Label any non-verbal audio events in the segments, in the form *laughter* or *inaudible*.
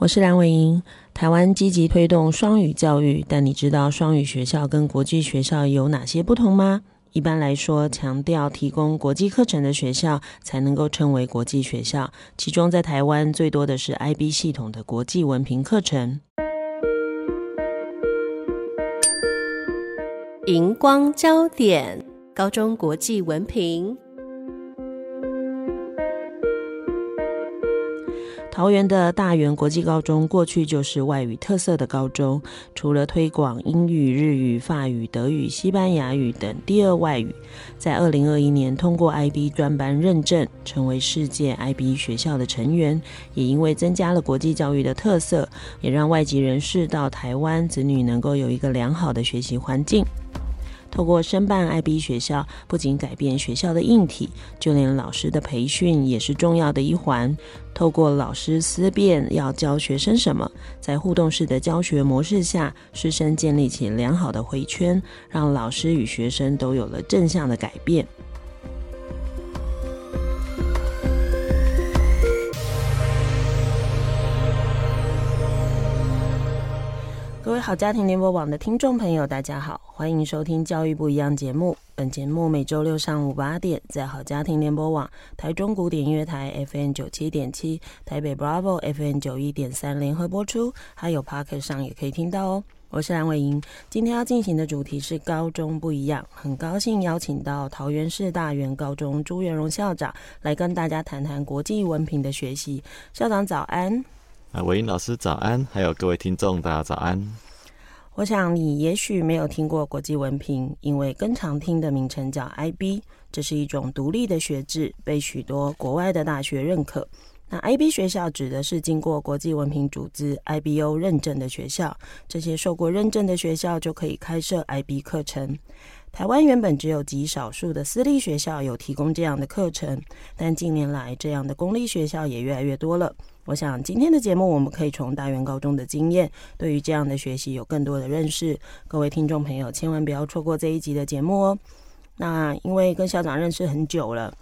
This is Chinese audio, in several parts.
我是梁伟莹。台湾积极推动双语教育，但你知道双语学校跟国际学校有哪些不同吗？一般来说，强调提供国际课程的学校才能够称为国际学校。其中，在台湾最多的是 IB 系统的国际文凭课程。荧光焦点，高中国际文凭。桃园的大园国际高中过去就是外语特色的高中，除了推广英语、日语、法语、德语、西班牙语等第二外语，在二零二一年通过 IB 专班认证，成为世界 IB 学校的成员。也因为增加了国际教育的特色，也让外籍人士到台湾，子女能够有一个良好的学习环境。透过申办 IB 学校，不仅改变学校的硬体，就连老师的培训也是重要的一环。透过老师思辨要教学生什么，在互动式的教学模式下，师生建立起良好的回圈，让老师与学生都有了正向的改变。好家庭联播网的听众朋友，大家好，欢迎收听《教育不一样》节目。本节目每周六上午八点，在好家庭联播网、台中古典音乐台 FM 九七点七、台北 Bravo FM 九一点三联合播出，还有 Podcast 上也可以听到哦。我是蓝伟莹，今天要进行的主题是高中不一样，很高兴邀请到桃园市大园高中朱元荣校长来跟大家谈谈国际文凭的学习。校长早安。啊，伟英老师早安，还有各位听众，大家早安。我想你也许没有听过国际文凭，因为更常听的名称叫 IB，这是一种独立的学制，被许多国外的大学认可。那 IB 学校指的是经过国际文凭组织 IBO 认证的学校，这些受过认证的学校就可以开设 IB 课程。台湾原本只有极少数的私立学校有提供这样的课程，但近年来这样的公立学校也越来越多了。我想今天的节目我们可以从大原高中的经验，对于这样的学习有更多的认识。各位听众朋友，千万不要错过这一集的节目哦。那因为跟校长认识很久了。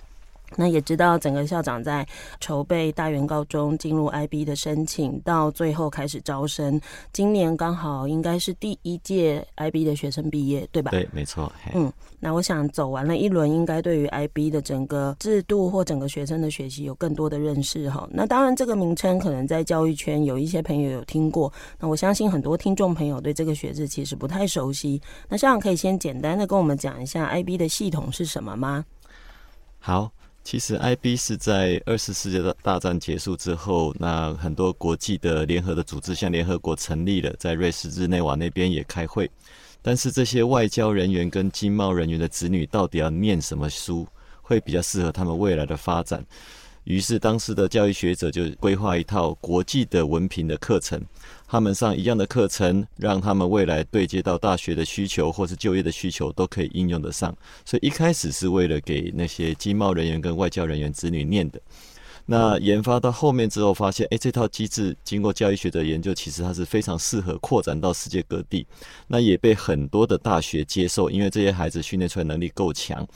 那也知道整个校长在筹备大原高中进入 IB 的申请，到最后开始招生。今年刚好应该是第一届 IB 的学生毕业，对吧？对，没错。嗯，那我想走完了一轮，应该对于 IB 的整个制度或整个学生的学习有更多的认识哈。那当然，这个名称可能在教育圈有一些朋友有听过。那我相信很多听众朋友对这个学制其实不太熟悉。那校长可以先简单的跟我们讲一下 IB 的系统是什么吗？好。其实，IB 是在二次世界大战结束之后，那很多国际的联合的组织，像联合国成立了，在瑞士日内瓦那边也开会。但是，这些外交人员跟经贸人员的子女到底要念什么书，会比较适合他们未来的发展？于是，当时的教育学者就规划一套国际的文凭的课程。他们上一样的课程，让他们未来对接到大学的需求或是就业的需求都可以应用得上。所以一开始是为了给那些经贸人员跟外交人员子女念的。那研发到后面之后，发现，诶，这套机制经过教育学的研究，其实它是非常适合扩展到世界各地。那也被很多的大学接受，因为这些孩子训练出来能力够强，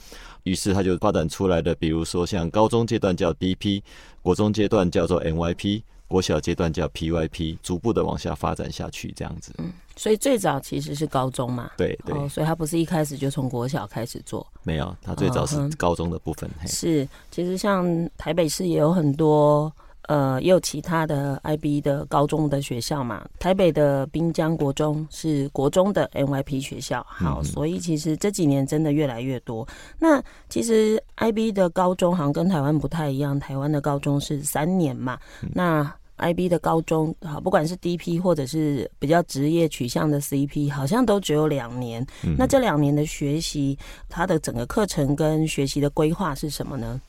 于是他就发展出来的，比如说像高中阶段叫 DP，国中阶段叫做 NYP。国小阶段叫 PYP，逐步的往下发展下去，这样子。嗯，所以最早其实是高中嘛。对对、哦，所以他不是一开始就从国小开始做。没有，他最早是高中的部分。嗯、是，其实像台北市也有很多，呃，也有其他的 IB 的高中的学校嘛。台北的滨江国中是国中的 NYP 学校。好，嗯、所以其实这几年真的越来越多。那其实 IB 的高中好像跟台湾不太一样，台湾的高中是三年嘛。嗯、那 IB 的高中，好，不管是 DP 或者是比较职业取向的 CP，好像都只有两年。嗯、那这两年的学习，它的整个课程跟学习的规划是什么呢？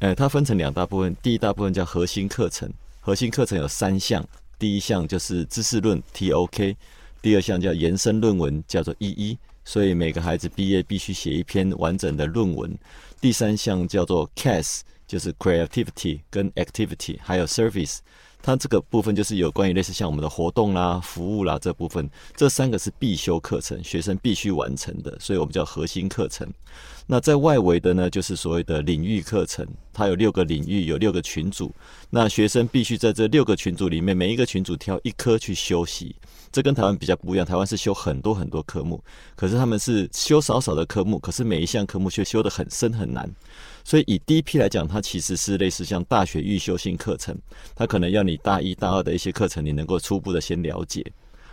呃，它分成两大部分，第一大部分叫核心课程，核心课程有三项，第一项就是知识论 TOK，第二项叫延伸论文，叫做 EE，所以每个孩子毕业必须写一篇完整的论文。第三项叫做 CAS，就是 Creativity 跟 Activity，还有 Service。它这个部分就是有关于类似像我们的活动啦、服务啦这部分，这三个是必修课程，学生必须完成的，所以我们叫核心课程。那在外围的呢，就是所谓的领域课程，它有六个领域，有六个群组，那学生必须在这六个群组里面，每一个群组挑一科去修习。这跟台湾比较不一样，台湾是修很多很多科目，可是他们是修少少的科目，可是每一项科目却修得很深很难。所以以第一批来讲，它其实是类似像大学预修性课程，它可能要你大一大二的一些课程，你能够初步的先了解。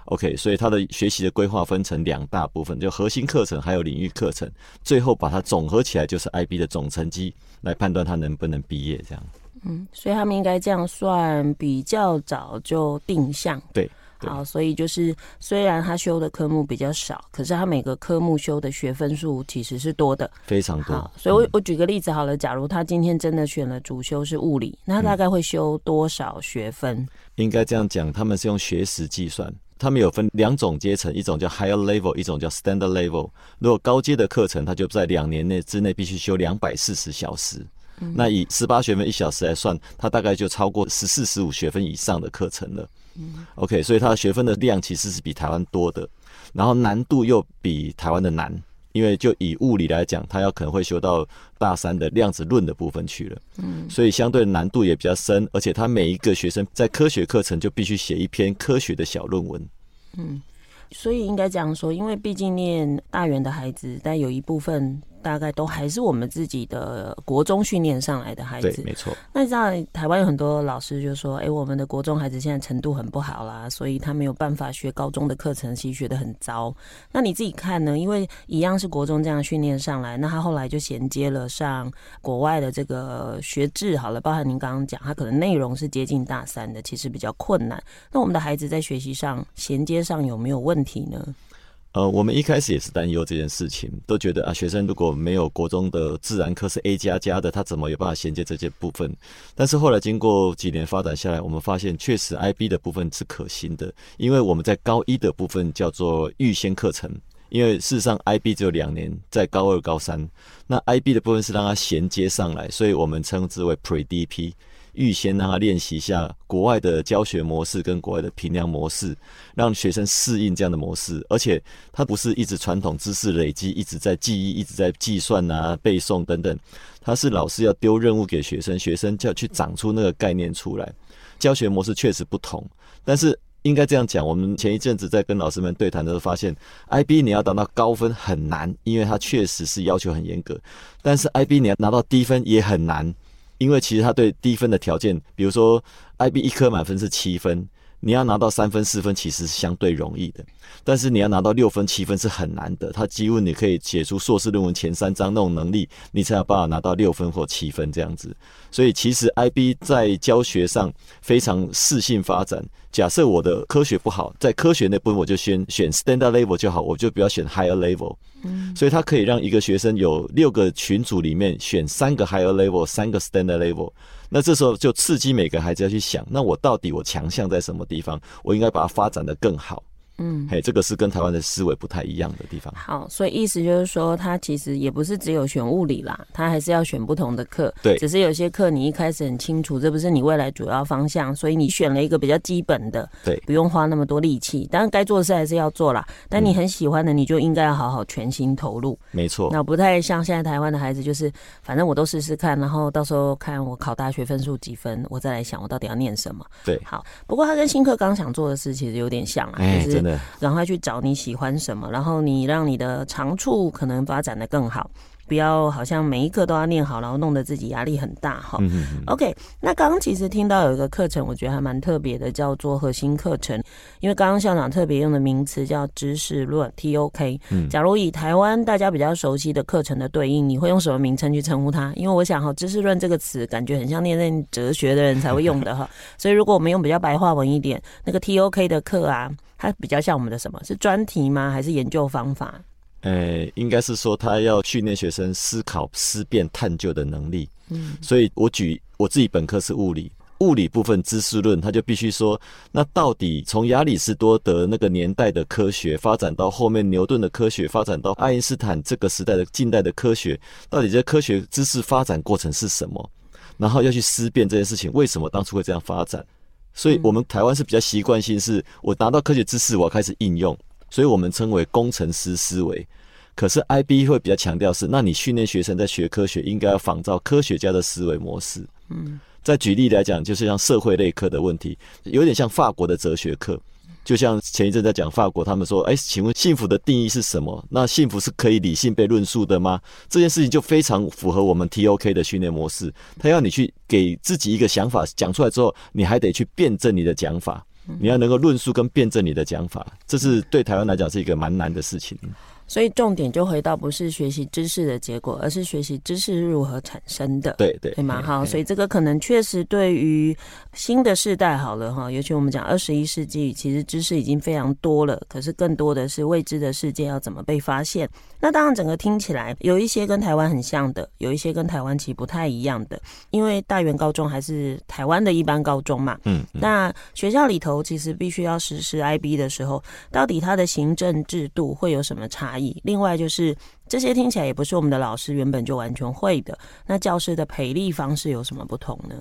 OK，所以它的学习的规划分成两大部分，就核心课程还有领域课程，最后把它总合起来就是 IB 的总成绩来判断他能不能毕业这样。嗯，所以他们应该这样算比较早就定向。对。好，所以就是虽然他修的科目比较少，可是他每个科目修的学分数其实是多的，非常多。所以我我举个例子好了，假如他今天真的选了主修是物理，那他大概会修多少学分？嗯、应该这样讲，他们是用学时计算，他们有分两种阶层，一种叫 higher level，一种叫 standard level。如果高阶的课程，他就在两年内之内必须修两百四十小时。嗯、那以十八学分一小时来算，他大概就超过十四十五学分以上的课程了。嗯，OK，所以他的学分的量其实是比台湾多的，然后难度又比台湾的难，因为就以物理来讲，他要可能会修到大三的量子论的部分去了，嗯，所以相对难度也比较深，而且他每一个学生在科学课程就必须写一篇科学的小论文，嗯，所以应该这样说，因为毕竟念大元的孩子，但有一部分。大概都还是我们自己的国中训练上来的孩子，对，没错。那你知道台湾有很多老师就说：“哎、欸，我们的国中孩子现在程度很不好啦，所以他没有办法学高中的课程，其实学的很糟。”那你自己看呢？因为一样是国中这样训练上来，那他后来就衔接了上国外的这个学制，好了，包含您刚刚讲，他可能内容是接近大三的，其实比较困难。那我们的孩子在学习上衔接上有没有问题呢？呃，我们一开始也是担忧这件事情，都觉得啊，学生如果没有国中的自然科是 A 加加的，他怎么有办法衔接这些部分？但是后来经过几年发展下来，我们发现确实 IB 的部分是可行的，因为我们在高一的部分叫做预先课程，因为事实上 IB 只有两年，在高二、高三，那 IB 的部分是让它衔接上来，所以我们称之为 Pre-DP。预先让他练习一下国外的教学模式跟国外的评量模式，让学生适应这样的模式。而且他不是一直传统知识累积，一直在记忆，一直在计算啊、背诵等等。他是老师要丢任务给学生，学生就要去长出那个概念出来。教学模式确实不同，但是应该这样讲。我们前一阵子在跟老师们对谈的时候，发现 IB 你要达到高分很难，因为它确实是要求很严格。但是 IB 你要拿到低分也很难。因为其实他对低分的条件，比如说 IB 一科满分是七分，你要拿到三分四分其实是相对容易的，但是你要拿到六分七分是很难的。他几乎你可以写出硕士论文前三章那种能力，你才有办法拿到六分或七分这样子。所以其实 IB 在教学上非常适性发展。假设我的科学不好，在科学那部分我就先选 standard level 就好，我就不要选 higher level。嗯，所以它可以让一个学生有六个群组里面选三个 higher level，三个 standard level。那这时候就刺激每个孩子要去想，那我到底我强项在什么地方？我应该把它发展的更好。嗯，嘿，这个是跟台湾的思维不太一样的地方。好，所以意思就是说，他其实也不是只有选物理啦，他还是要选不同的课。对，只是有些课你一开始很清楚，这不是你未来主要方向，所以你选了一个比较基本的，对，不用花那么多力气。当然该做的事还是要做啦，但你很喜欢的，你就应该要好好全心投入。没错。那不太像现在台湾的孩子，就是反正我都试试看，然后到时候看我考大学分数几分，我再来想我到底要念什么。对，好。不过他跟新课刚想做的事其实有点像啊，哎，就是真的，赶快去。找你喜欢什么，然后你让你的长处可能发展的更好，不要好像每一课都要念好，然后弄得自己压力很大哈。OK，那刚刚其实听到有一个课程，我觉得还蛮特别的，叫做核心课程。因为刚刚校长特别用的名词叫知识论 TOK。嗯，假如以台湾大家比较熟悉的课程的对应，你会用什么名称去称呼它？因为我想哈，知识论这个词感觉很像念念哲学的人才会用的哈。所以如果我们用比较白话文一点，那个 TOK 的课啊。它比较像我们的什么？是专题吗？还是研究方法？呃、欸，应该是说他要训练学生思考、思辨、探究的能力。嗯，所以我举我自己本科是物理，物理部分知识论，他就必须说，那到底从亚里士多德那个年代的科学发展到后面牛顿的科学，发展到爱因斯坦这个时代的近代的科学，到底这科学知识发展过程是什么？然后要去思辨这件事情，为什么当初会这样发展？所以我们台湾是比较习惯性，是我拿到科学知识，我要开始应用，所以我们称为工程师思维。可是 IB 会比较强调是，那你训练学生在学科学，应该要仿照科学家的思维模式。嗯。再举例来讲，就是像社会类科的问题，有点像法国的哲学课。就像前一阵在讲法国，他们说：“哎，请问幸福的定义是什么？那幸福是可以理性被论述的吗？”这件事情就非常符合我们 TOK 的训练模式。他要你去给自己一个想法讲出来之后，你还得去辩证你的讲法，你要能够论述跟辩证你的讲法，这是对台湾来讲是一个蛮难的事情。所以重点就回到不是学习知识的结果，而是学习知识如何产生的。对对，对吗？好，所以这个可能确实对于新的世代好了哈，尤其我们讲二十一世纪，其实知识已经非常多了，可是更多的是未知的世界要怎么被发现。那当然，整个听起来有一些跟台湾很像的，有一些跟台湾其实不太一样的，因为大原高中还是台湾的一般高中嘛。嗯。那学校里头其实必须要实施 IB 的时候，到底它的行政制度会有什么差？另外就是这些听起来也不是我们的老师原本就完全会的，那教师的培力方式有什么不同呢？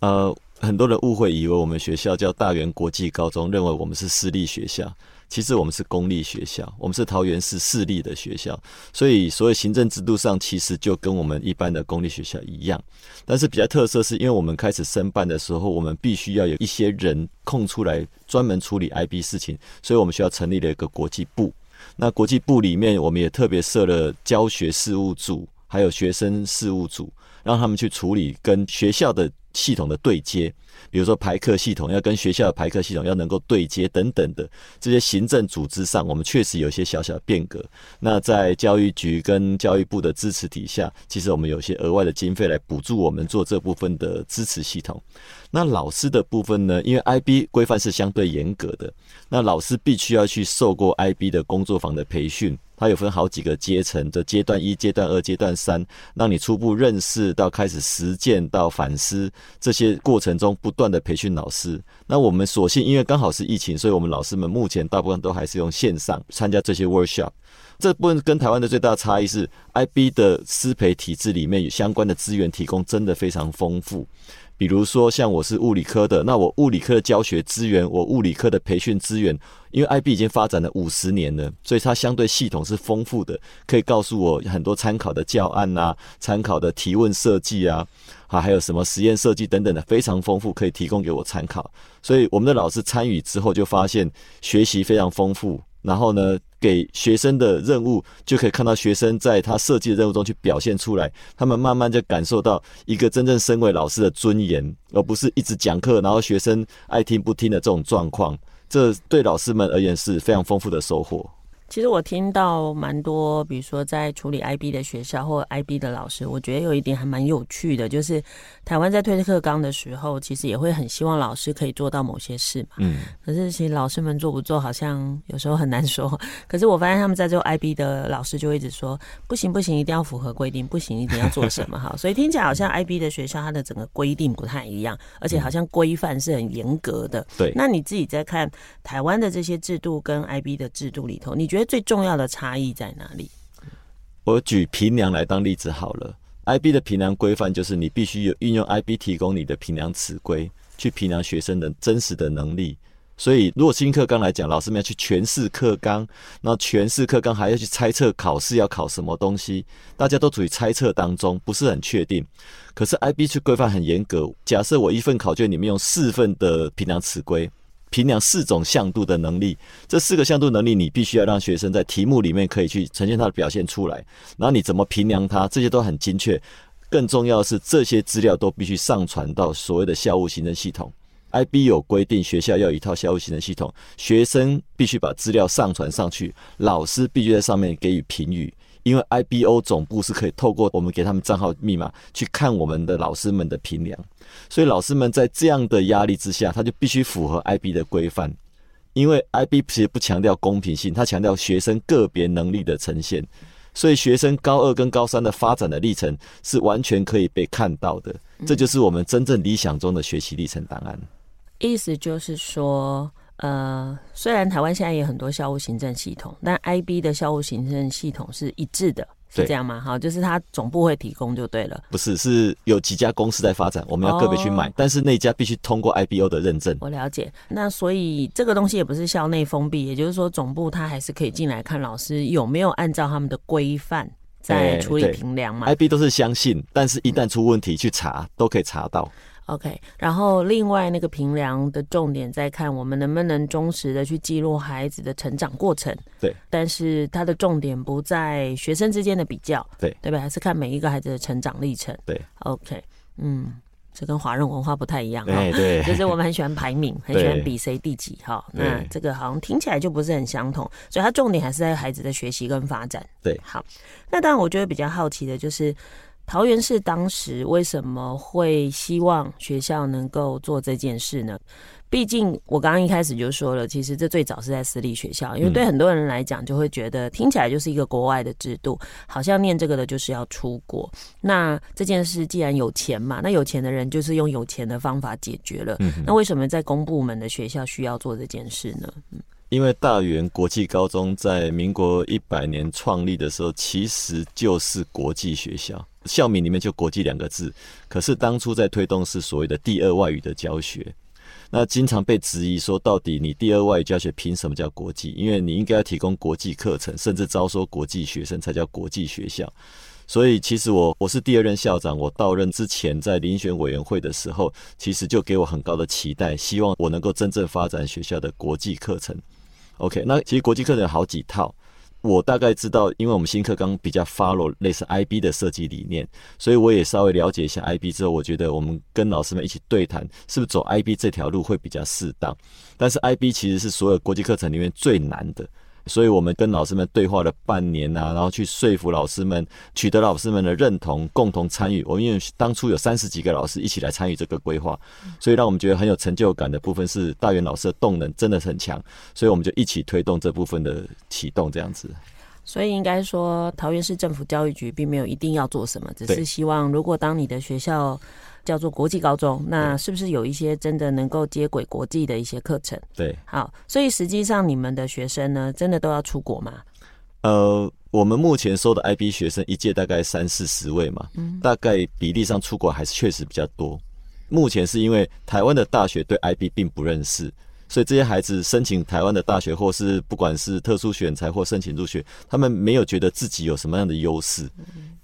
呃，很多人误会以为我们学校叫大园国际高中，认为我们是私立学校，其实我们是公立学校，我们是桃园市市立的学校，所以所有行政制度上其实就跟我们一般的公立学校一样，但是比较特色是因为我们开始申办的时候，我们必须要有一些人空出来专门处理 IB 事情，所以我们学校成立了一个国际部。那国际部里面，我们也特别设了教学事务组，还有学生事务组，让他们去处理跟学校的系统的对接。比如说排课系统要跟学校的排课系统要能够对接等等的这些行政组织上，我们确实有一些小小的变革。那在教育局跟教育部的支持底下，其实我们有些额外的经费来补助我们做这部分的支持系统。那老师的部分呢？因为 IB 规范是相对严格的，那老师必须要去受过 IB 的工作坊的培训。它有分好几个阶层的阶段一、阶段二、阶段三，让你初步认识到开始实践到反思这些过程中不断的培训老师。那我们所幸因为刚好是疫情，所以我们老师们目前大部分都还是用线上参加这些 workshop。这部分跟台湾的最大差异是，IB 的师培体制里面有相关的资源提供真的非常丰富。比如说，像我是物理科的，那我物理科的教学资源，我物理科的培训资源，因为 IB 已经发展了五十年了，所以它相对系统是丰富的，可以告诉我很多参考的教案啊，参考的提问设计啊，啊，还有什么实验设计等等的，非常丰富，可以提供给我参考。所以我们的老师参与之后，就发现学习非常丰富。然后呢，给学生的任务就可以看到学生在他设计的任务中去表现出来，他们慢慢就感受到一个真正身为老师的尊严，而不是一直讲课，然后学生爱听不听的这种状况。这对老师们而言是非常丰富的收获。其实我听到蛮多，比如说在处理 IB 的学校或 IB 的老师，我觉得有一点还蛮有趣的，就是台湾在推课纲的时候，其实也会很希望老师可以做到某些事嘛。嗯。可是其实老师们做不做，好像有时候很难说。*laughs* 可是我发现他们在做 IB 的老师就一直说，不行不行，一定要符合规定，不行一定要做什么 *laughs* 哈。所以听起来好像 IB 的学校它的整个规定不太一样，而且好像规范是很严格的。对。那你自己在看台湾的这些制度跟 IB 的制度里头，你觉得？最重要的差异在哪里？我举平凉来当例子好了。IB 的评量规范就是你必须有运用 IB 提供你的评量尺规去评量学生的真实的能力。所以，如果新课纲来讲，老师们要去诠释课纲，那诠释课纲还要去猜测考试要考什么东西，大家都处于猜测当中，不是很确定。可是 IB 去规范很严格，假设我一份考卷里面用四份的评量尺规。评量四种向度的能力，这四个向度能力，你必须要让学生在题目里面可以去呈现他的表现出来。然后你怎么评量他，这些都很精确。更重要的是，这些资料都必须上传到所谓的校务行政系统。IB 有规定，学校要一套校务行政系统，学生必须把资料上传上去，老师必须在上面给予评语。因为 IBO 总部是可以透过我们给他们账号密码去看我们的老师们的评量，所以老师们在这样的压力之下，他就必须符合 IB 的规范。因为 IB 其实不强调公平性，他强调学生个别能力的呈现。所以学生高二跟高三的发展的历程是完全可以被看到的。这就是我们真正理想中的学习历程档案。意思就是说，呃，虽然台湾现在也很多校务行政系统，但 IB 的校务行政系统是一致的。是这样吗？好，就是它总部会提供就对了。不是，是有几家公司在发展，我们要个别去买，哦、但是那家必须通过 IBO 的认证。我了解。那所以这个东西也不是校内封闭，也就是说总部它还是可以进来看老师有没有按照他们的规范在处理评量嘛。IB 都是相信，但是一旦出问题去查，嗯、都可以查到。OK，然后另外那个评量的重点在看我们能不能忠实的去记录孩子的成长过程。对，但是它的重点不在学生之间的比较。对，对吧？还是看每一个孩子的成长历程。对，OK，嗯，这跟华人文化不太一样。对对，*laughs* 就是我们很喜欢排名，*laughs* 很喜欢比谁第几哈。那这个好像听起来就不是很相同，所以它重点还是在孩子的学习跟发展。对，好，那当然我觉得比较好奇的就是。桃园市当时为什么会希望学校能够做这件事呢？毕竟我刚刚一开始就说了，其实这最早是在私立学校，因为对很多人来讲，就会觉得听起来就是一个国外的制度，好像念这个的就是要出国。那这件事既然有钱嘛，那有钱的人就是用有钱的方法解决了。那为什么在公部门的学校需要做这件事呢？因为大园国际高中在民国一百年创立的时候，其实就是国际学校。校名里面就“国际”两个字，可是当初在推动是所谓的第二外语的教学，那经常被质疑说，到底你第二外语教学凭什么叫国际？因为你应该要提供国际课程，甚至招收国际学生才叫国际学校。所以其实我我是第二任校长，我到任之前在遴选委员会的时候，其实就给我很高的期待，希望我能够真正发展学校的国际课程。OK，那其实国际课程有好几套。我大概知道，因为我们新课纲比较 follow 类似 IB 的设计理念，所以我也稍微了解一下 IB 之后，我觉得我们跟老师们一起对谈，是不是走 IB 这条路会比较适当？但是 IB 其实是所有国际课程里面最难的。所以我们跟老师们对话了半年啊，然后去说服老师们，取得老师们的认同，共同参与。我们因为当初有三十几个老师一起来参与这个规划，所以让我们觉得很有成就感的部分是大元老师的动能真的很强，所以我们就一起推动这部分的启动这样子。所以应该说，桃园市政府教育局并没有一定要做什么，只是希望如果当你的学校。叫做国际高中，那是不是有一些真的能够接轨国际的一些课程？对，好，所以实际上你们的学生呢，真的都要出国吗？呃，我们目前收的 IB 学生一届大概三四十位嘛，嗯，大概比例上出国还是确实比较多。目前是因为台湾的大学对 IB 并不认识，所以这些孩子申请台湾的大学，或是不管是特殊选才或申请入学，他们没有觉得自己有什么样的优势，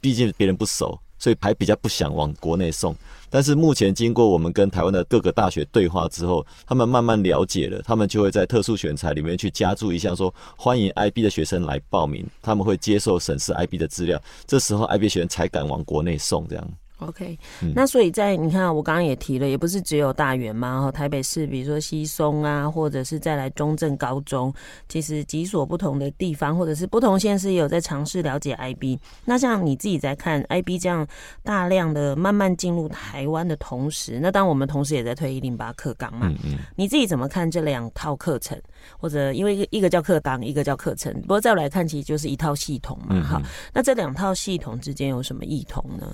毕竟别人不熟，所以还比较不想往国内送。但是目前经过我们跟台湾的各个大学对话之后，他们慢慢了解了，他们就会在特殊选材里面去加注一项说，欢迎 IB 的学生来报名，他们会接受审视 IB 的资料，这时候 IB 学生才敢往国内送这样。OK，那所以在你看，我刚刚也提了，也不是只有大园嘛，哈，台北市，比如说西松啊，或者是再来中正高中，其实几所不同的地方，或者是不同县市也有在尝试了解 IB。那像你自己在看 IB 这样大量的慢慢进入台湾的同时，那当我们同时也在推一零八课纲嘛，嗯嗯，你自己怎么看这两套课程？或者因为一个一个叫课纲，一个叫课程，不过再来看，其实就是一套系统嘛，哈。那这两套系统之间有什么异同呢？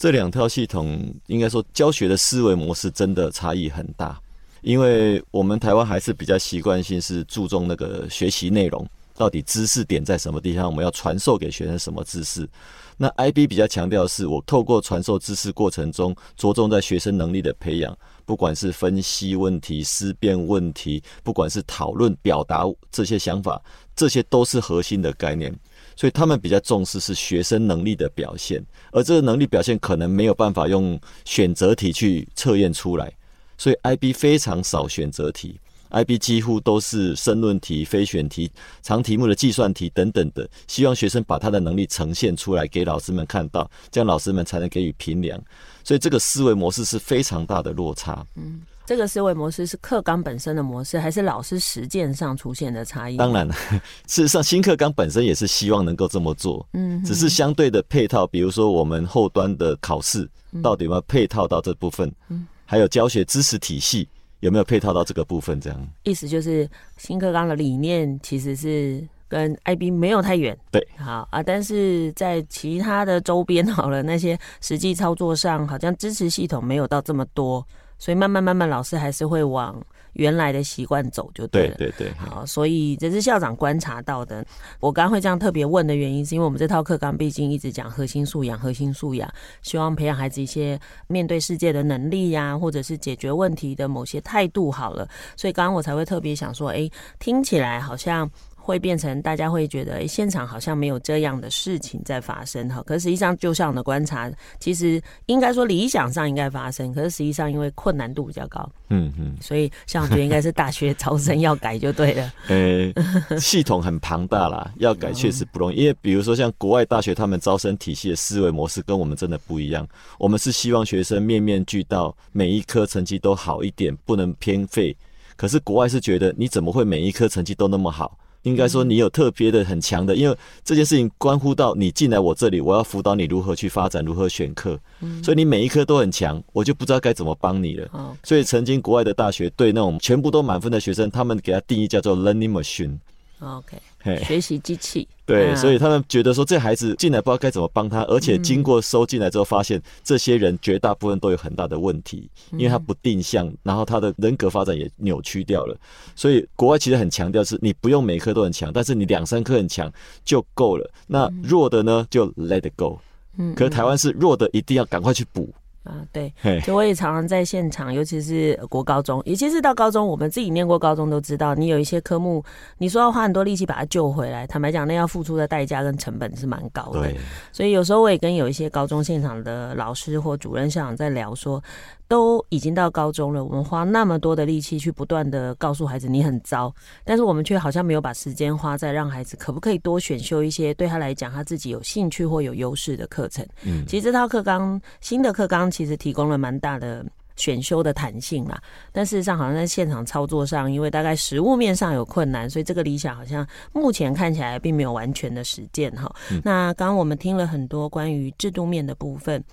这两套系统应该说教学的思维模式真的差异很大，因为我们台湾还是比较习惯性是注重那个学习内容，到底知识点在什么地方，我们要传授给学生什么知识。那 IB 比较强调的是，我透过传授知识过程中，着重在学生能力的培养，不管是分析问题、思辨问题，不管是讨论、表达这些想法，这些都是核心的概念。所以他们比较重视是学生能力的表现，而这个能力表现可能没有办法用选择题去测验出来，所以 IB 非常少选择题，IB 几乎都是申论题、非选题、长题目的计算题等等的，希望学生把他的能力呈现出来给老师们看到，这样老师们才能给予评量。所以这个思维模式是非常大的落差。嗯。这个思维模式是课纲本身的模式，还是老师实践上出现的差异？当然了，*laughs* 事实上新课纲本身也是希望能够这么做，嗯，只是相对的配套，比如说我们后端的考试到底有没有配套到这部分，嗯，还有教学知识体系有没有配套到这个部分，这样。意思就是新课纲的理念其实是跟 IB 没有太远。对，好啊，但是在其他的周边 *laughs* 好了，那些实际操作上好像支持系统没有到这么多，所以慢慢慢慢老师还是会往。原来的习惯走就对了，对对对，好，所以这是校长观察到的。我刚刚会这样特别问的原因，是因为我们这套课纲毕竟一直讲核心素养，核心素养，希望培养孩子一些面对世界的能力呀，或者是解决问题的某些态度。好了，所以刚刚我才会特别想说，哎，听起来好像。会变成大家会觉得，哎，现场好像没有这样的事情在发生哈。可是实际上，就像我的观察，其实应该说理想上应该发生，可是实际上因为困难度比较高，嗯嗯，所以像我觉得应该是大学招生要改就对了。*laughs* 呃，系统很庞大啦，要改确实不容易。因为比如说像国外大学，他们招生体系的思维模式跟我们真的不一样。我们是希望学生面面俱到，每一科成绩都好一点，不能偏废。可是国外是觉得你怎么会每一科成绩都那么好？应该说你有特别的很强的，因为这件事情关乎到你进来我这里，我要辅导你如何去发展，如何选课，所以你每一科都很强，我就不知道该怎么帮你了。所以曾经国外的大学对那种全部都满分的学生，他们给他定义叫做 learning machine。OK，学习机器。对，所以他们觉得说，这孩子进来不知道该怎么帮他，而且经过收进来之后，发现这些人绝大部分都有很大的问题，因为他不定向，然后他的人格发展也扭曲掉了。所以国外其实很强调是，你不用每科都很强，但是你两三科很强就够了。那弱的呢，就 let it go。嗯，可是台湾是弱的，一定要赶快去补。啊，对，就我也常常在现场，尤其是国高中，尤其是到高中，我们自己念过高中都知道，你有一些科目，你说要花很多力气把它救回来，坦白讲，那要付出的代价跟成本是蛮高的。对，所以有时候我也跟有一些高中现场的老师或主任校长在聊说。都已经到高中了，我们花那么多的力气去不断的告诉孩子你很糟，但是我们却好像没有把时间花在让孩子可不可以多选修一些对他来讲他自己有兴趣或有优势的课程。嗯，其实这套课纲新的课纲其实提供了蛮大的选修的弹性啦，但事实上好像在现场操作上，因为大概实物面上有困难，所以这个理想好像目前看起来并没有完全的实践哈。嗯，那刚刚我们听了很多关于制度面的部分。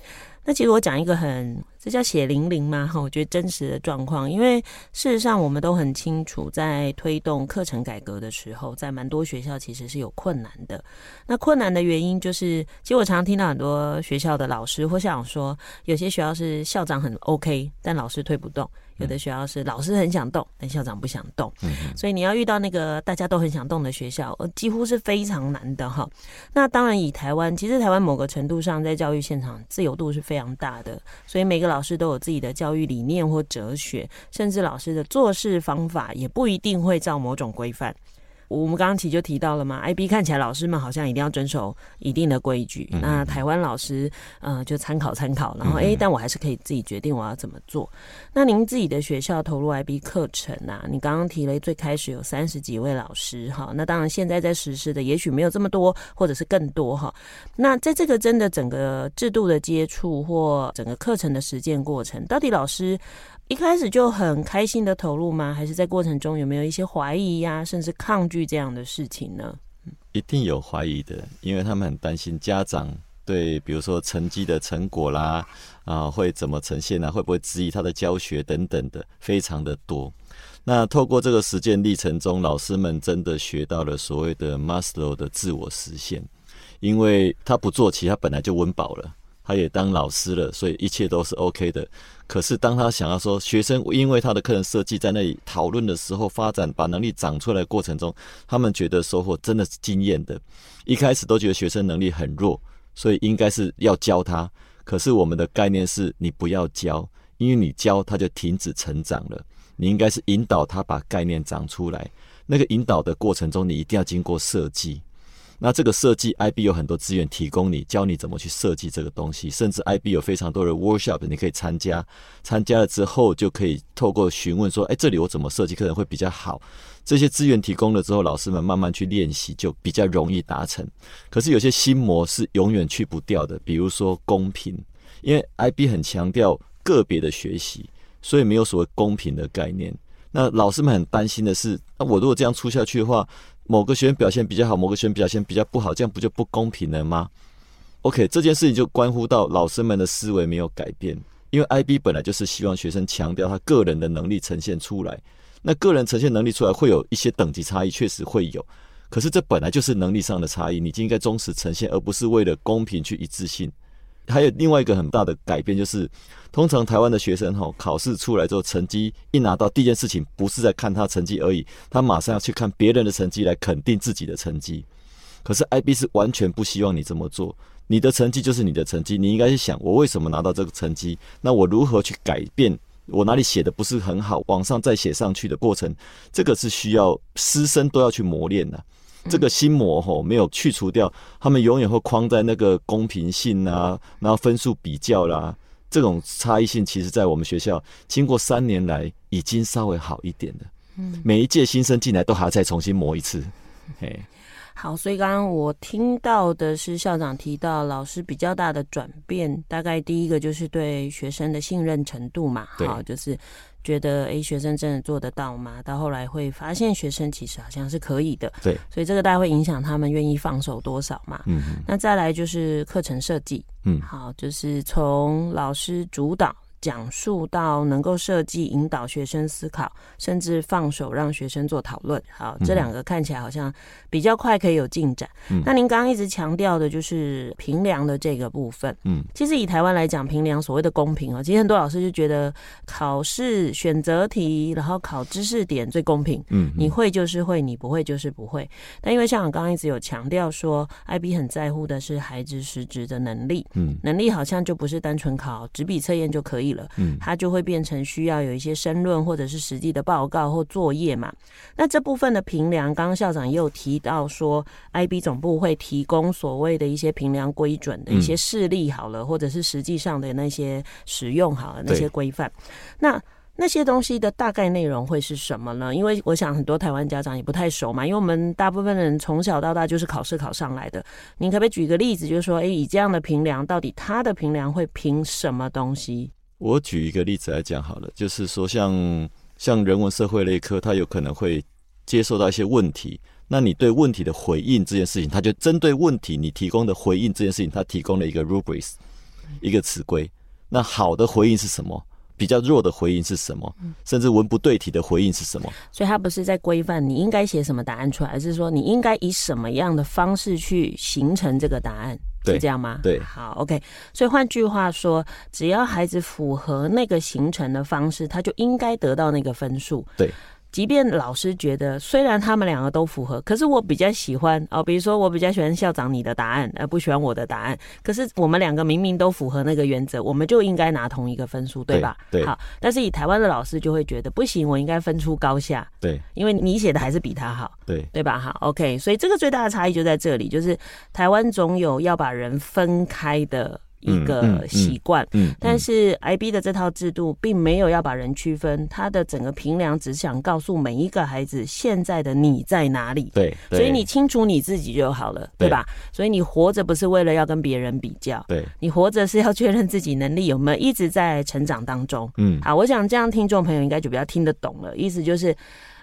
那其实我讲一个很，这叫血淋淋吗哈，我觉得真实的状况，因为事实上我们都很清楚，在推动课程改革的时候，在蛮多学校其实是有困难的。那困难的原因就是，其实我常常听到很多学校的老师或校长说，有些学校是校长很 OK，但老师推不动。有的学校是老师很想动，但校长不想动，所以你要遇到那个大家都很想动的学校，呃，几乎是非常难的哈。那当然，以台湾，其实台湾某个程度上在教育现场自由度是非常大的，所以每个老师都有自己的教育理念或哲学，甚至老师的做事方法也不一定会照某种规范。我们刚刚提就提到了嘛，IB 看起来老师们好像一定要遵守一定的规矩，嗯、那台湾老师呃就参考参考，然后哎、嗯，但我还是可以自己决定我要怎么做。那您自己的学校投入 IB 课程啊，你刚刚提了最开始有三十几位老师哈，那当然现在在实施的也许没有这么多，或者是更多哈。那在这个真的整个制度的接触或整个课程的实践过程，到底老师一开始就很开心的投入吗？还是在过程中有没有一些怀疑呀、甚至抗拒这样的事情呢？一定有怀疑的，因为他们很担心家长对，比如说成绩的成果啦，啊，会怎么呈现啊，会不会质疑他的教学等等的，非常的多。那透过这个实践历程中，老师们真的学到了所谓的 Maslow 的自我实现，因为他不做，其他本来就温饱了。他也当老师了，所以一切都是 OK 的。可是当他想要说学生因为他的课程设计在那里讨论的时候，发展把能力长出来的过程中，他们觉得收获真的是惊艳的。一开始都觉得学生能力很弱，所以应该是要教他。可是我们的概念是你不要教，因为你教他就停止成长了。你应该是引导他把概念长出来。那个引导的过程中，你一定要经过设计。那这个设计，IB 有很多资源提供你，教你怎么去设计这个东西，甚至 IB 有非常多的 workshop，你可以参加。参加了之后，就可以透过询问说：“哎，这里我怎么设计课程会比较好？”这些资源提供了之后，老师们慢慢去练习，就比较容易达成。可是有些心魔是永远去不掉的，比如说公平，因为 IB 很强调个别的学习，所以没有所谓公平的概念。那老师们很担心的是，那我如果这样出下去的话，某个学员表现比较好，某个学员表现比较不好，这样不就不公平了吗？OK，这件事情就关乎到老师们的思维没有改变，因为 IB 本来就是希望学生强调他个人的能力呈现出来，那个人呈现能力出来会有一些等级差异，确实会有。可是这本来就是能力上的差异，你就应该忠实呈现，而不是为了公平去一致性。还有另外一个很大的改变，就是通常台湾的学生哈，考试出来之后，成绩一拿到，第一件事情不是在看他成绩而已，他马上要去看别人的成绩来肯定自己的成绩。可是 IB 是完全不希望你这么做，你的成绩就是你的成绩，你应该去想，我为什么拿到这个成绩？那我如何去改变？我哪里写的不是很好，往上再写上去的过程，这个是需要师生都要去磨练的。这个心魔吼没有去除掉，他们永远会框在那个公平性啊，然后分数比较啦，这种差异性，其实在我们学校经过三年来已经稍微好一点了。嗯，每一届新生进来都还要再重新磨一次，嘿。好，所以刚刚我听到的是校长提到老师比较大的转变，大概第一个就是对学生的信任程度嘛，好，就是觉得哎、欸，学生真的做得到吗？到后来会发现学生其实好像是可以的，对，所以这个大概会影响他们愿意放手多少嘛。嗯，那再来就是课程设计，嗯，好，就是从老师主导。讲述到能够设计引导学生思考，甚至放手让学生做讨论。好，这两个看起来好像比较快可以有进展。嗯，那您刚刚一直强调的就是平量的这个部分。嗯，其实以台湾来讲，平量所谓的公平啊，其实很多老师就觉得考试选择题，然后考知识点最公平。嗯，你会就是会，你不会就是不会。但因为像我刚刚一直有强调说，IB 很在乎的是孩子实质的能力。嗯，能力好像就不是单纯考纸笔测验就可以了。嗯，它就会变成需要有一些申论或者是实际的报告或作业嘛。那这部分的评量，刚刚校长也有提到说，IB 总部会提供所谓的一些评量规准的一些事例好了，或者是实际上的那些使用好了那些规范。那那些东西的大概内容会是什么呢？因为我想很多台湾家长也不太熟嘛，因为我们大部分人从小到大就是考试考上来的。您可不可以举个例子，就是说，诶，以这样的评量，到底他的评量会评什么东西？我举一个例子来讲好了，就是说像像人文社会类科，它有可能会接受到一些问题，那你对问题的回应这件事情，它就针对问题你提供的回应这件事情，它提供了一个 rubrics，一个词规。那好的回应是什么？比较弱的回应是什么？甚至文不对题的回应是什么？所以他不是在规范你应该写什么答案出来，而是说你应该以什么样的方式去形成这个答案。是这样吗？对，好，OK。所以换句话说，只要孩子符合那个形成的方式，他就应该得到那个分数。对。即便老师觉得，虽然他们两个都符合，可是我比较喜欢哦，比如说我比较喜欢校长你的答案，而不喜欢我的答案。可是我们两个明明都符合那个原则，我们就应该拿同一个分数，对吧？对。好，但是以台湾的老师就会觉得不行，我应该分出高下。对，因为你写的还是比他好。对，对吧？好，OK。所以这个最大的差异就在这里，就是台湾总有要把人分开的。一个习惯，嗯，嗯，嗯，但是 IB 的这套制度并没有要把人区分，他的整个评量只想告诉每一个孩子现在的你在哪里，对，所以你清楚你自己就好了，对，对吧？所以你活着不是为了要跟别人比较，对，你活着是要确认自己能力有没有一直在成长当中，嗯，好，我想这样听众朋友应该就比较听得懂了，意思就是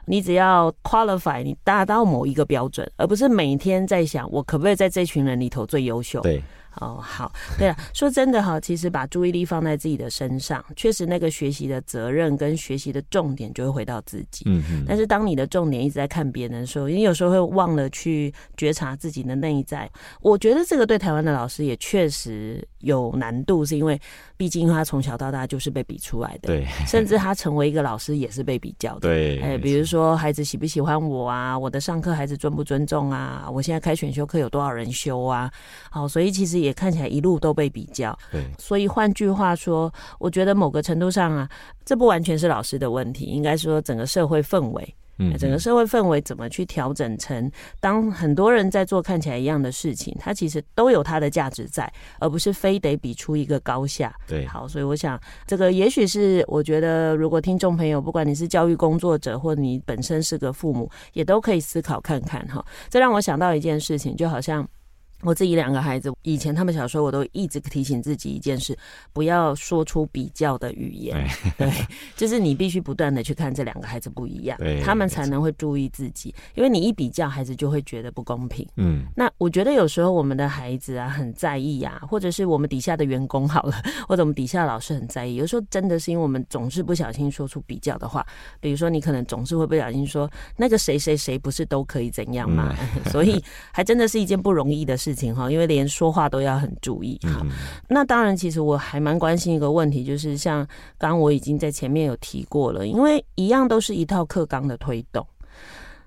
你只要 qualify，你达到某一个标准，而不是每天在想我可不可以在这群人里头最优秀，对。哦，好，对了，说真的哈，其实把注意力放在自己的身上，确实那个学习的责任跟学习的重点就会回到自己。但是当你的重点一直在看别人的时候，你有时候会忘了去觉察自己的内在。我觉得这个对台湾的老师也确实有难度，是因为毕竟他从小到大就是被比出来的，对。甚至他成为一个老师也是被比较的，对。哎，比如说孩子喜不喜欢我啊？我的上课孩子尊不尊重啊？我现在开选修课有多少人修啊？好，所以其实。也看起来一路都被比较，对，所以换句话说，我觉得某个程度上啊，这不完全是老师的问题，应该说整个社会氛围。嗯，整个社会氛围怎么去调整成，当很多人在做看起来一样的事情，它其实都有它的价值在，而不是非得比出一个高下。对，好，所以我想这个也许是我觉得，如果听众朋友，不管你是教育工作者，或者你本身是个父母，也都可以思考看看哈。这让我想到一件事情，就好像。我自己两个孩子，以前他们小时候，我都一直提醒自己一件事：不要说出比较的语言。对，*laughs* 就是你必须不断的去看这两个孩子不一样，他们才能会注意自己。因为你一比较，孩子就会觉得不公平。嗯，那我觉得有时候我们的孩子啊很在意啊，或者是我们底下的员工好了，或者我们底下老师很在意。有时候真的是因为我们总是不小心说出比较的话，比如说你可能总是会不小心说那个谁谁谁不是都可以怎样吗？所以还真的是一件不容易的事情哈，因为连说话都要很注意哈。嗯、那当然，其实我还蛮关心一个问题，就是像刚刚我已经在前面有提过了，因为一样都是一套课纲的推动。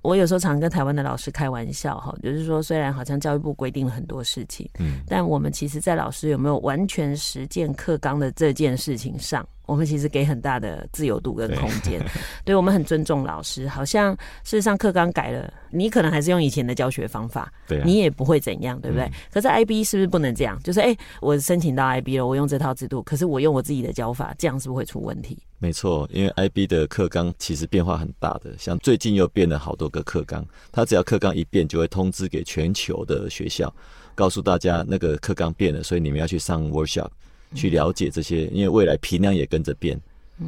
我有时候常跟台湾的老师开玩笑哈，就是说虽然好像教育部规定了很多事情，嗯，但我们其实在老师有没有完全实践课纲的这件事情上。我们其实给很大的自由度跟空间，*laughs* 对，对我们很尊重老师。好像事实上课纲改了，你可能还是用以前的教学方法，对、啊，你也不会怎样，对不对？嗯、可是 IB 是不是不能这样？就是哎、欸，我申请到 IB 了，我用这套制度，可是我用我自己的教法，这样是不是会出问题？没错，因为 IB 的课纲其实变化很大的，像最近又变了好多个课纲，它只要课纲一变，就会通知给全球的学校，告诉大家那个课纲变了，所以你们要去上 workshop。去了解这些，因为未来批量也跟着变，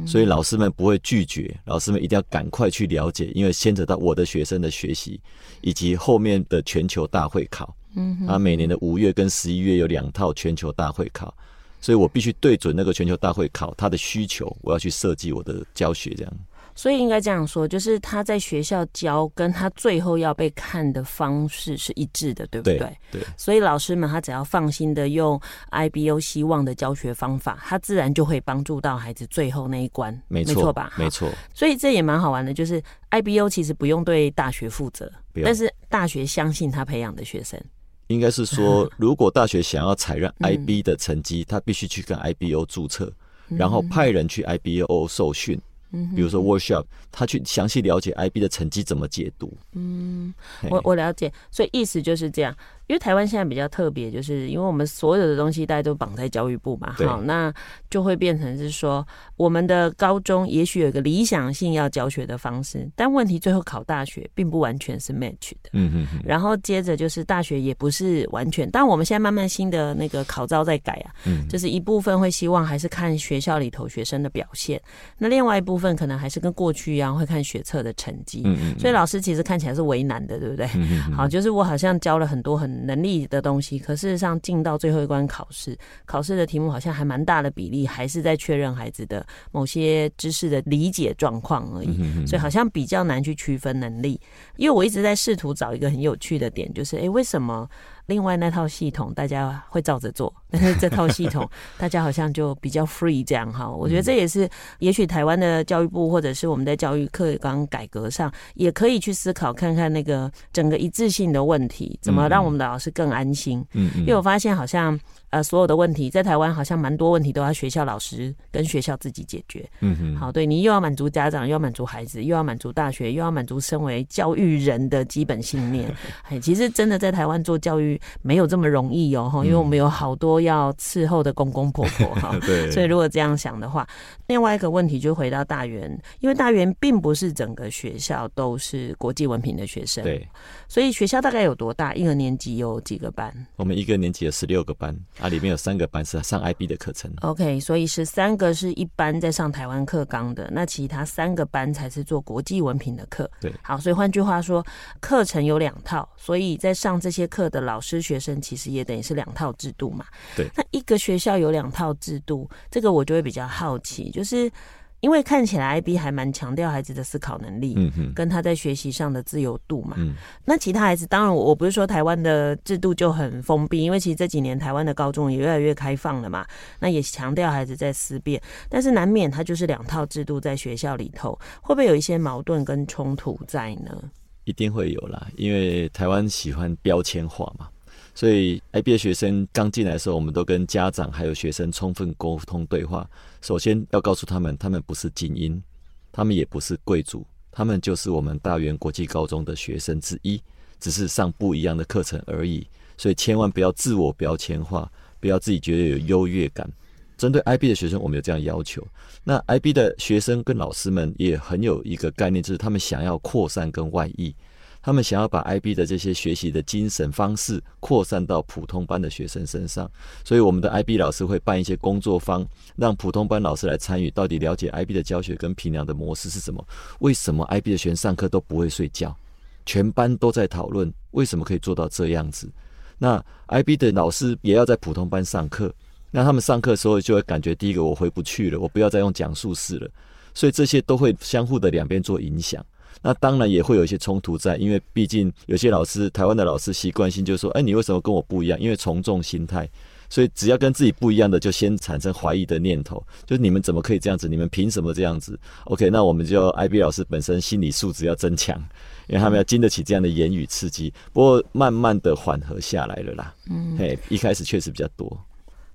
所以老师们不会拒绝，老师们一定要赶快去了解，因为牵扯到我的学生的学习，以及后面的全球大会考。嗯，他每年的五月跟十一月有两套全球大会考，所以我必须对准那个全球大会考他的需求，我要去设计我的教学这样。所以应该这样说，就是他在学校教，跟他最后要被看的方式是一致的，对不对？对。对，所以老师们他只要放心的用 IBO 希望的教学方法，他自然就会帮助到孩子最后那一关。没错，没错吧？没错。所以这也蛮好玩的，就是 IBO 其实不用对大学负责。但是大学相信他培养的学生。应该是说，*laughs* 如果大学想要采认 IB 的成绩，他必须去跟 IBO 注册，然后派人去 IBO 受训。嗯，比如说 workshop，他去详细了解 IB 的成绩怎么解读。嗯，我我了解，所以意思就是这样。因为台湾现在比较特别，就是因为我们所有的东西大家都绑在教育部嘛，好，那就会变成是说，我们的高中也许有一个理想性要教学的方式，但问题最后考大学并不完全是 match 的。嗯嗯。然后接着就是大学也不是完全，但我们现在慢慢新的那个考招在改啊，嗯，就是一部分会希望还是看学校里头学生的表现，那另外一部分可能还是跟过去一样会看学测的成绩。嗯嗯。所以老师其实看起来是为难的，对不对？嗯嗯。好，就是我好像教了很多很。能力的东西，可事实上进到最后一关考试，考试的题目好像还蛮大的比例，还是在确认孩子的某些知识的理解状况而已，所以好像比较难去区分能力。因为我一直在试图找一个很有趣的点，就是诶，为什么？另外那套系统大家会照着做，*laughs* 但是这套系统 *laughs* 大家好像就比较 free 这样哈。我觉得这也是，也许台湾的教育部或者是我们在教育课纲改革上，也可以去思考看看那个整个一致性的问题，怎么让我们的老师更安心。嗯，因为我发现好像。呃，所有的问题在台湾好像蛮多问题都要学校老师跟学校自己解决。嗯哼，好，对，你又要满足家长，又要满足孩子，又要满足大学，又要满足身为教育人的基本信念。哎，其实真的在台湾做教育没有这么容易哦，哈，因为我们有好多要伺候的公公婆婆 *laughs* 哈。对。所以如果这样想的话，另外一个问题就回到大园，因为大园并不是整个学校都是国际文凭的学生。对。所以学校大概有多大？一个年级有几个班？我们一个年级有十六个班。啊，里面有三个班是上 IB 的课程。OK，所以十三个是一般在上台湾课纲的，那其他三个班才是做国际文凭的课。对，好，所以换句话说，课程有两套，所以在上这些课的老师学生其实也等于是两套制度嘛。对，那一个学校有两套制度，这个我就会比较好奇，就是。因为看起来 IB 还蛮强调孩子的思考能力，嗯哼，跟他在学习上的自由度嘛。嗯，那其他孩子，当然我我不是说台湾的制度就很封闭，因为其实这几年台湾的高中也越来越开放了嘛。那也强调孩子在思辨，但是难免他就是两套制度在学校里头，会不会有一些矛盾跟冲突在呢？一定会有啦，因为台湾喜欢标签化嘛。所以，IB 的学生刚进来的时候，我们都跟家长还有学生充分沟通对话。首先要告诉他们，他们不是精英，他们也不是贵族，他们就是我们大园国际高中的学生之一，只是上不一样的课程而已。所以，千万不要自我标签化，不要自己觉得有优越感。针对 IB 的学生，我们有这样要求。那 IB 的学生跟老师们也很有一个概念，就是他们想要扩散跟外溢。他们想要把 IB 的这些学习的精神方式扩散到普通班的学生身上，所以我们的 IB 老师会办一些工作坊，让普通班老师来参与，到底了解 IB 的教学跟评量的模式是什么？为什么 IB 的学生上课都不会睡觉？全班都在讨论为什么可以做到这样子？那 IB 的老师也要在普通班上课，那他们上课的时候就会感觉，第一个我回不去了，我不要再用讲述式了，所以这些都会相互的两边做影响。那当然也会有一些冲突在，因为毕竟有些老师，台湾的老师习惯性就说：“哎，你为什么跟我不一样？”因为从众心态，所以只要跟自己不一样的，就先产生怀疑的念头，就是你们怎么可以这样子？你们凭什么这样子？OK，那我们就 IB 老师本身心理素质要增强，因为他们要经得起这样的言语刺激。不过慢慢的缓和下来了啦。嗯，嘿，一开始确实比较多。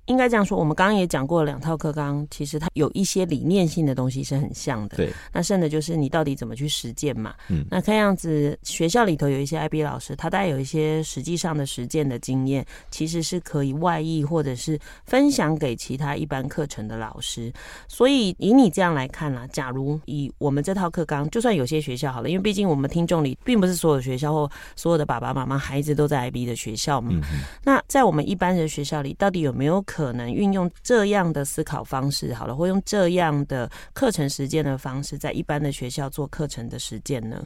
应该这样说，我们刚刚也讲过两套课纲，其实它有一些理念性的东西是很像的。对，那剩的就是你到底怎么去实践嘛。嗯，那看样子学校里头有一些 IB 老师，他带有一些实际上的实践的经验，其实是可以外溢或者是分享给其他一般课程的老师。所以以你这样来看啦，假如以我们这套课纲，就算有些学校好了，因为毕竟我们听众里并不是所有学校或所有的爸爸妈妈孩子都在 IB 的学校嘛。嗯，那在我们一般的学校里，到底有没有可可能运用这样的思考方式，好了，或用这样的课程实践的方式，在一般的学校做课程的实践呢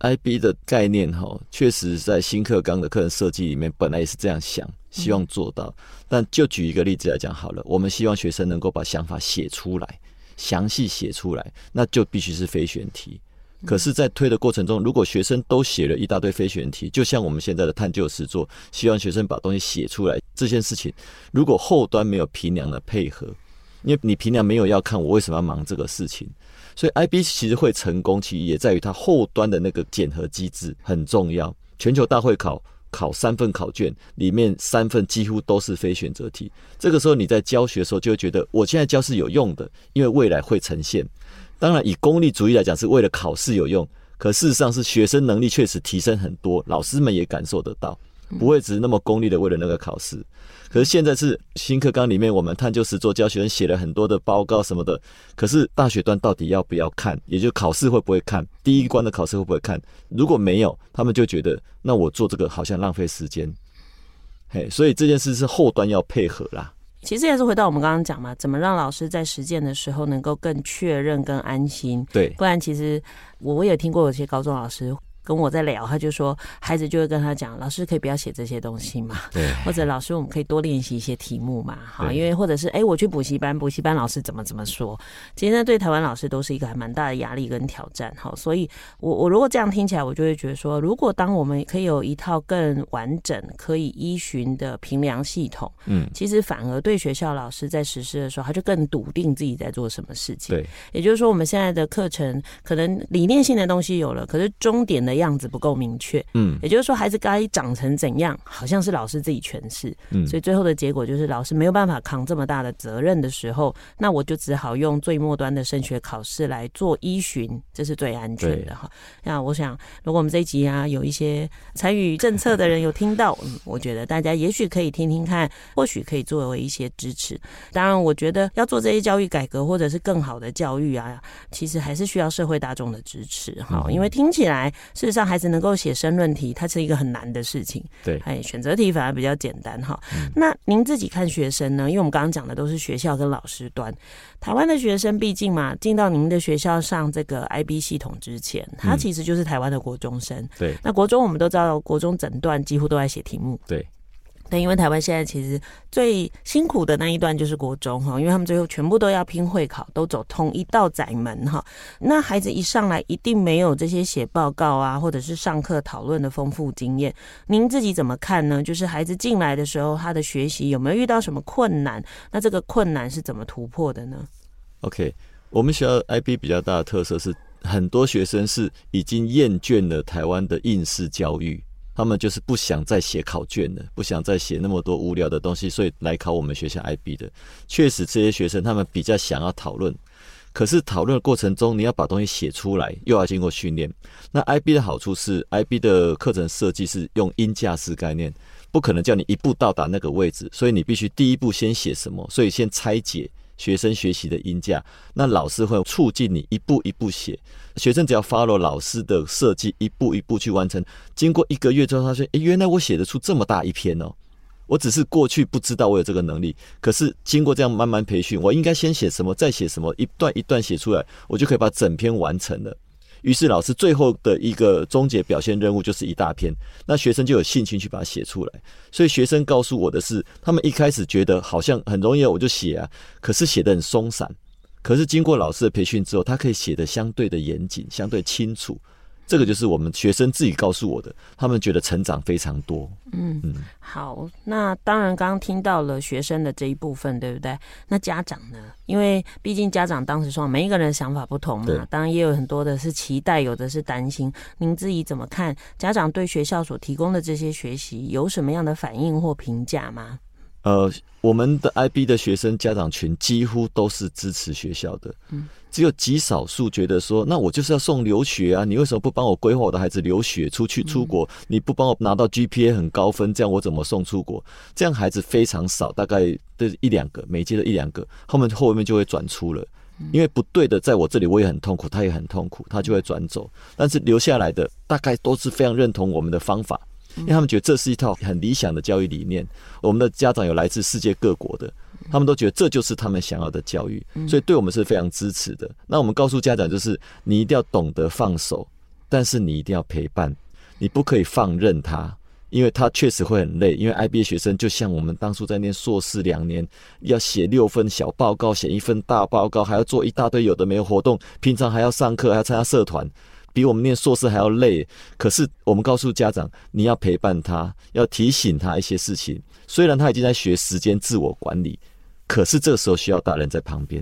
？IB 的概念哈，确实在新课纲的课程设计里面，本来也是这样想，希望做到。但就举一个例子来讲好了，我们希望学生能够把想法写出来，详细写出来，那就必须是非选题。可是，在推的过程中，如果学生都写了一大堆非选题，就像我们现在的探究实作，希望学生把东西写出来，这件事情，如果后端没有平量的配合，因为你平量没有要看我为什么要忙这个事情，所以 IB 其实会成功，其实也在于它后端的那个检核机制很重要。全球大会考考三份考卷，里面三份几乎都是非选择题，这个时候你在教学的时候就会觉得，我现在教是有用的，因为未来会呈现。当然，以功利主义来讲，是为了考试有用。可事实上，是学生能力确实提升很多，老师们也感受得到，不会只是那么功利的为了那个考试。可是现在是新课纲里面，我们探究实作教学生写了很多的报告什么的。可是大学端到底要不要看？也就考试会不会看？第一关的考试会不会看？如果没有，他们就觉得那我做这个好像浪费时间。嘿，所以这件事是后端要配合啦。其实也是回到我们刚刚讲嘛，怎么让老师在实践的时候能够更确认、更安心？对，不然其实我我也听过有些高中老师。跟我在聊，他就说孩子就会跟他讲，老师可以不要写这些东西嘛？*laughs* 对。或者老师我们可以多练习一些题目嘛？哈，因为或者是哎、欸，我去补习班，补习班老师怎么怎么说？其实呢，对台湾老师都是一个还蛮大的压力跟挑战。哈，所以我我如果这样听起来，我就会觉得说，如果当我们可以有一套更完整、可以依循的评量系统，嗯，其实反而对学校老师在实施的时候，他就更笃定自己在做什么事情。对。也就是说，我们现在的课程可能理念性的东西有了，可是终点的样子不够明确，嗯，也就是说，孩子该长成怎样，好像是老师自己诠释，嗯，所以最后的结果就是老师没有办法扛这么大的责任的时候，那我就只好用最末端的升学考试来做依循，这是最安全的哈。那我想，如果我们这一集啊，有一些参与政策的人 *laughs* 有听到，嗯，我觉得大家也许可以听听看，或许可以作为一些支持。当然，我觉得要做这些教育改革或者是更好的教育啊，其实还是需要社会大众的支持哈，因为听起来事实上孩子能够写申论题，它是一个很难的事情。对，哎，选择题反而比较简单哈。嗯。那您自己看学生呢？因为我们刚刚讲的都是学校跟老师端，台湾的学生毕竟嘛，进到您的学校上这个 IB 系统之前，他其实就是台湾的国中生。对。那国中我们都知道，国中整段几乎都在写题目。对。但因为台湾现在其实最辛苦的那一段就是国中哈，因为他们最后全部都要拼会考，都走同一道窄门哈。那孩子一上来一定没有这些写报告啊，或者是上课讨论的丰富经验。您自己怎么看呢？就是孩子进来的时候，他的学习有没有遇到什么困难？那这个困难是怎么突破的呢？OK，我们学校 IB 比较大的特色是，很多学生是已经厌倦了台湾的应试教育。他们就是不想再写考卷了，不想再写那么多无聊的东西，所以来考我们学校 IB 的。确实，这些学生他们比较想要讨论，可是讨论的过程中，你要把东西写出来，又要经过训练。那 IB 的好处是，IB 的课程设计是用因架式概念，不可能叫你一步到达那个位置，所以你必须第一步先写什么，所以先拆解。学生学习的音架，那老师会促进你一步一步写，学生只要 follow 老师的设计，一步一步去完成。经过一个月之后，他说：“诶，原来我写得出这么大一篇哦！我只是过去不知道我有这个能力，可是经过这样慢慢培训，我应该先写什么，再写什么，一段一段写出来，我就可以把整篇完成了。”于是老师最后的一个终结表现任务就是一大篇，那学生就有兴趣去把它写出来。所以学生告诉我的是，他们一开始觉得好像很容易，我就写啊，可是写的很松散。可是经过老师的培训之后，他可以写的相对的严谨，相对清楚。这个就是我们学生自己告诉我的，他们觉得成长非常多。嗯嗯，好，那当然刚刚听到了学生的这一部分，对不对？那家长呢？因为毕竟家长当时说，每一个人的想法不同嘛，当然也有很多的是期待，有的是担心。您自己怎么看？家长对学校所提供的这些学习有什么样的反应或评价吗？呃，我们的 IB 的学生家长群几乎都是支持学校的，嗯，只有极少数觉得说，那我就是要送留学啊，你为什么不帮我规划我的孩子留学出去出国？你不帮我拿到 GPA 很高分，这样我怎么送出国？这样孩子非常少，大概的一两个，每届的一两个，后面后面就会转出了，因为不对的，在我这里我也很痛苦，他也很痛苦，他就会转走，但是留下来的大概都是非常认同我们的方法。因为他们觉得这是一套很理想的教育理念，我们的家长有来自世界各国的，他们都觉得这就是他们想要的教育，所以对我们是非常支持的。那我们告诉家长就是，你一定要懂得放手，但是你一定要陪伴，你不可以放任他，因为他确实会很累。因为 IB 学生就像我们当初在念硕士两年，要写六份小报告，写一份大报告，还要做一大堆有的没有活动，平常还要上课，还要参加社团。比我们念硕士还要累，可是我们告诉家长，你要陪伴他，要提醒他一些事情。虽然他已经在学时间自我管理，可是这时候需要大人在旁边，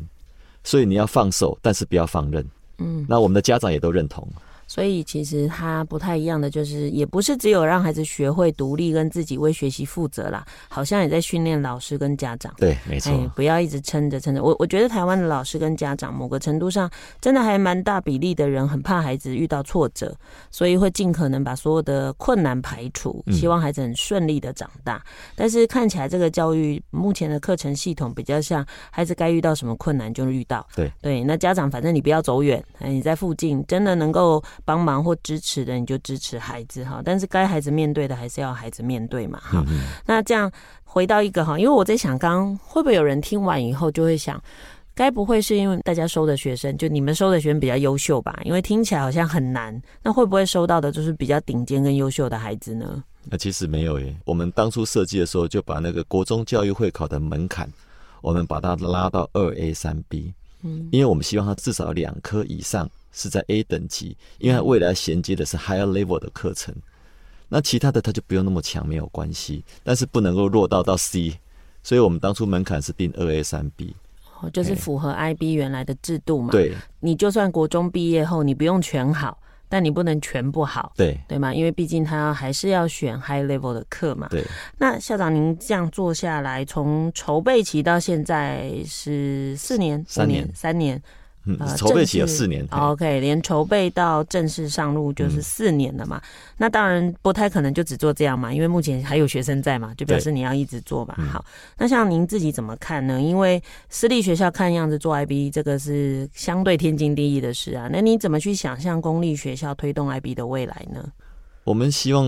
所以你要放手，但是不要放任。嗯，那我们的家长也都认同。所以其实他不太一样的，就是也不是只有让孩子学会独立跟自己为学习负责啦，好像也在训练老师跟家长。对，没错。哎，不要一直撑着撑着。我我觉得台湾的老师跟家长，某个程度上真的还蛮大比例的人很怕孩子遇到挫折，所以会尽可能把所有的困难排除，希望孩子很顺利的长大。嗯。但是看起来这个教育目前的课程系统比较像孩子该遇到什么困难就遇到。对对，那家长反正你不要走远，哎，你在附近真的能够。帮忙或支持的，你就支持孩子哈。但是该孩子面对的，还是要孩子面对嘛。哈，那这样回到一个哈，因为我在想，刚刚会不会有人听完以后就会想，该不会是因为大家收的学生，就你们收的学生比较优秀吧？因为听起来好像很难。那会不会收到的就是比较顶尖跟优秀的孩子呢？那其实没有耶。我们当初设计的时候，就把那个国中教育会考的门槛，我们把它拉到二 A 三 B。嗯，因为我们希望他至少两科以上。是在 A 等级，因为它未来衔接的是 higher level 的课程，那其他的它就不用那么强，没有关系，但是不能够落到到 C，所以我们当初门槛是定二 A 三 B，哦，就是符合 IB 原来的制度嘛。对，你就算国中毕业后，你不用全好，但你不能全不好，对对吗？因为毕竟他要还是要选 high level 的课嘛。对。那校长您这样做下来，从筹备期到现在是四年、三年、三年。嗯，筹备期有四年。OK，连筹备到正式上路就是四年了嘛。嗯、那当然不太可能就只做这样嘛，因为目前还有学生在嘛，就表示你要一直做吧。好，那像您自己怎么看呢？因为私立学校看样子做 IB 这个是相对天经地义的事啊。那你怎么去想象公立学校推动 IB 的未来呢？我们希望。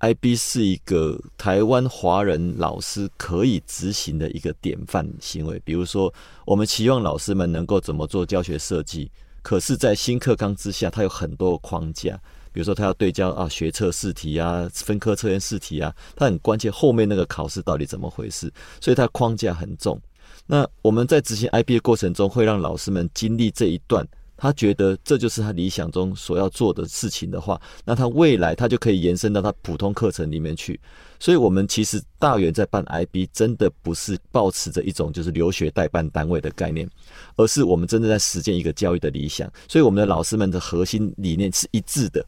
IB 是一个台湾华人老师可以执行的一个典范行为。比如说，我们期望老师们能够怎么做教学设计，可是，在新课纲之下，它有很多框架。比如说，他要对焦啊，学测试题啊，分科测验试题啊，它很关键。后面那个考试到底怎么回事？所以它框架很重。那我们在执行 IB 的过程中，会让老师们经历这一段。他觉得这就是他理想中所要做的事情的话，那他未来他就可以延伸到他普通课程里面去。所以，我们其实大元在办 IB，真的不是抱持着一种就是留学代办单位的概念，而是我们真的在实践一个教育的理想。所以，我们的老师们的核心理念是一致的，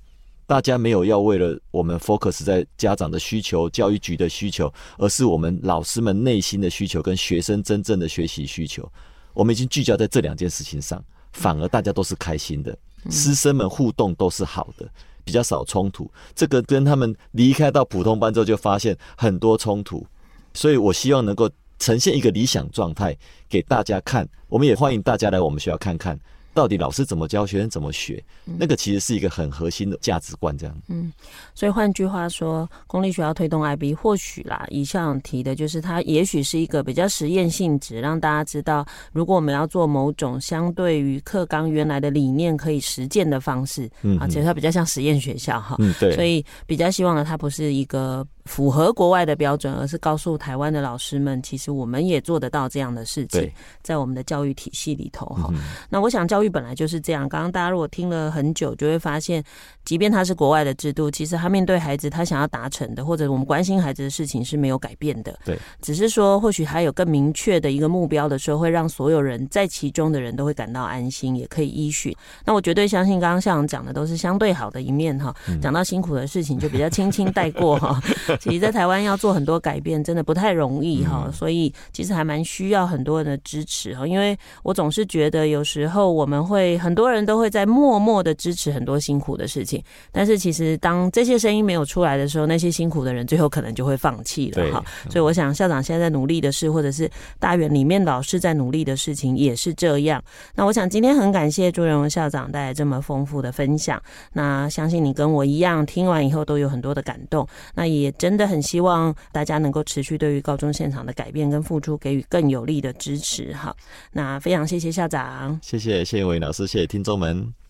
大家没有要为了我们 focus 在家长的需求、教育局的需求，而是我们老师们内心的需求跟学生真正的学习需求。我们已经聚焦在这两件事情上。反而大家都是开心的，师生们互动都是好的，比较少冲突。这个跟他们离开到普通班之后就发现很多冲突，所以我希望能够呈现一个理想状态给大家看。我们也欢迎大家来我们学校看看。到底老师怎么教，学生怎么学？那个其实是一个很核心的价值观，这样。嗯，所以换句话说，公立学校推动 IB，或许啦，以上提的就是它也许是一个比较实验性质，让大家知道，如果我们要做某种相对于课纲原来的理念可以实践的方式，嗯，其实它比较像实验学校哈。嗯，对。所以比较希望呢，它不是一个。符合国外的标准，而是告诉台湾的老师们，其实我们也做得到这样的事情，在我们的教育体系里头哈。那我想教育本来就是这样。刚刚大家如果听了很久，就会发现，即便它是国外的制度，其实他面对孩子，他想要达成的，或者我们关心孩子的事情是没有改变的。对，只是说或许还有更明确的一个目标的时候，会让所有人在其中的人都会感到安心，也可以依循。那我绝对相信，刚刚校长讲的都是相对好的一面哈。讲到辛苦的事情，就比较轻轻带过哈。其实，在台湾要做很多改变，真的不太容易哈，所以其实还蛮需要很多人的支持哈。因为我总是觉得，有时候我们会很多人都会在默默的支持很多辛苦的事情，但是其实当这些声音没有出来的时候，那些辛苦的人最后可能就会放弃了哈。所以我想，校长现在在努力的事，或者是大园里面老师在努力的事情，也是这样。那我想今天很感谢朱仁荣校长带来这么丰富的分享。那相信你跟我一样，听完以后都有很多的感动。那也真真的很。希望大家能够持续对于高中现场的改变跟付出给予更有力的支持。哈，那非常谢谢校长，谢谢谢谢韦老师，谢谢听众们。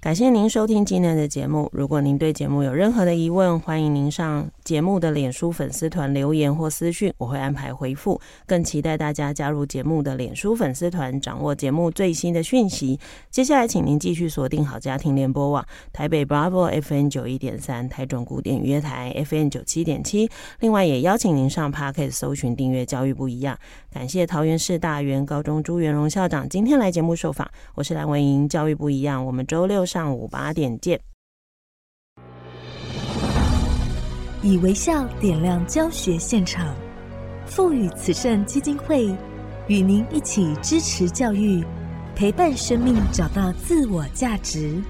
感谢您收听今天的节目。如果您对节目有任何的疑问，欢迎您上节目的脸书粉丝团留言或私讯，我会安排回复。更期待大家加入节目的脸书粉丝团，掌握节目最新的讯息。接下来，请您继续锁定好家庭联播网台北 Bravo FM 九一点三，台中古典音乐台 FM 九七点七。另外，也邀请您上 Podcast 搜寻订阅教育不一样。感谢桃园市大园高中朱元荣校长今天来节目受访。我是蓝文莹，教育不一样。我们周六。上午八点见。以微笑点亮教学现场，赋予慈善基金会与您一起支持教育，陪伴生命找到自我价值。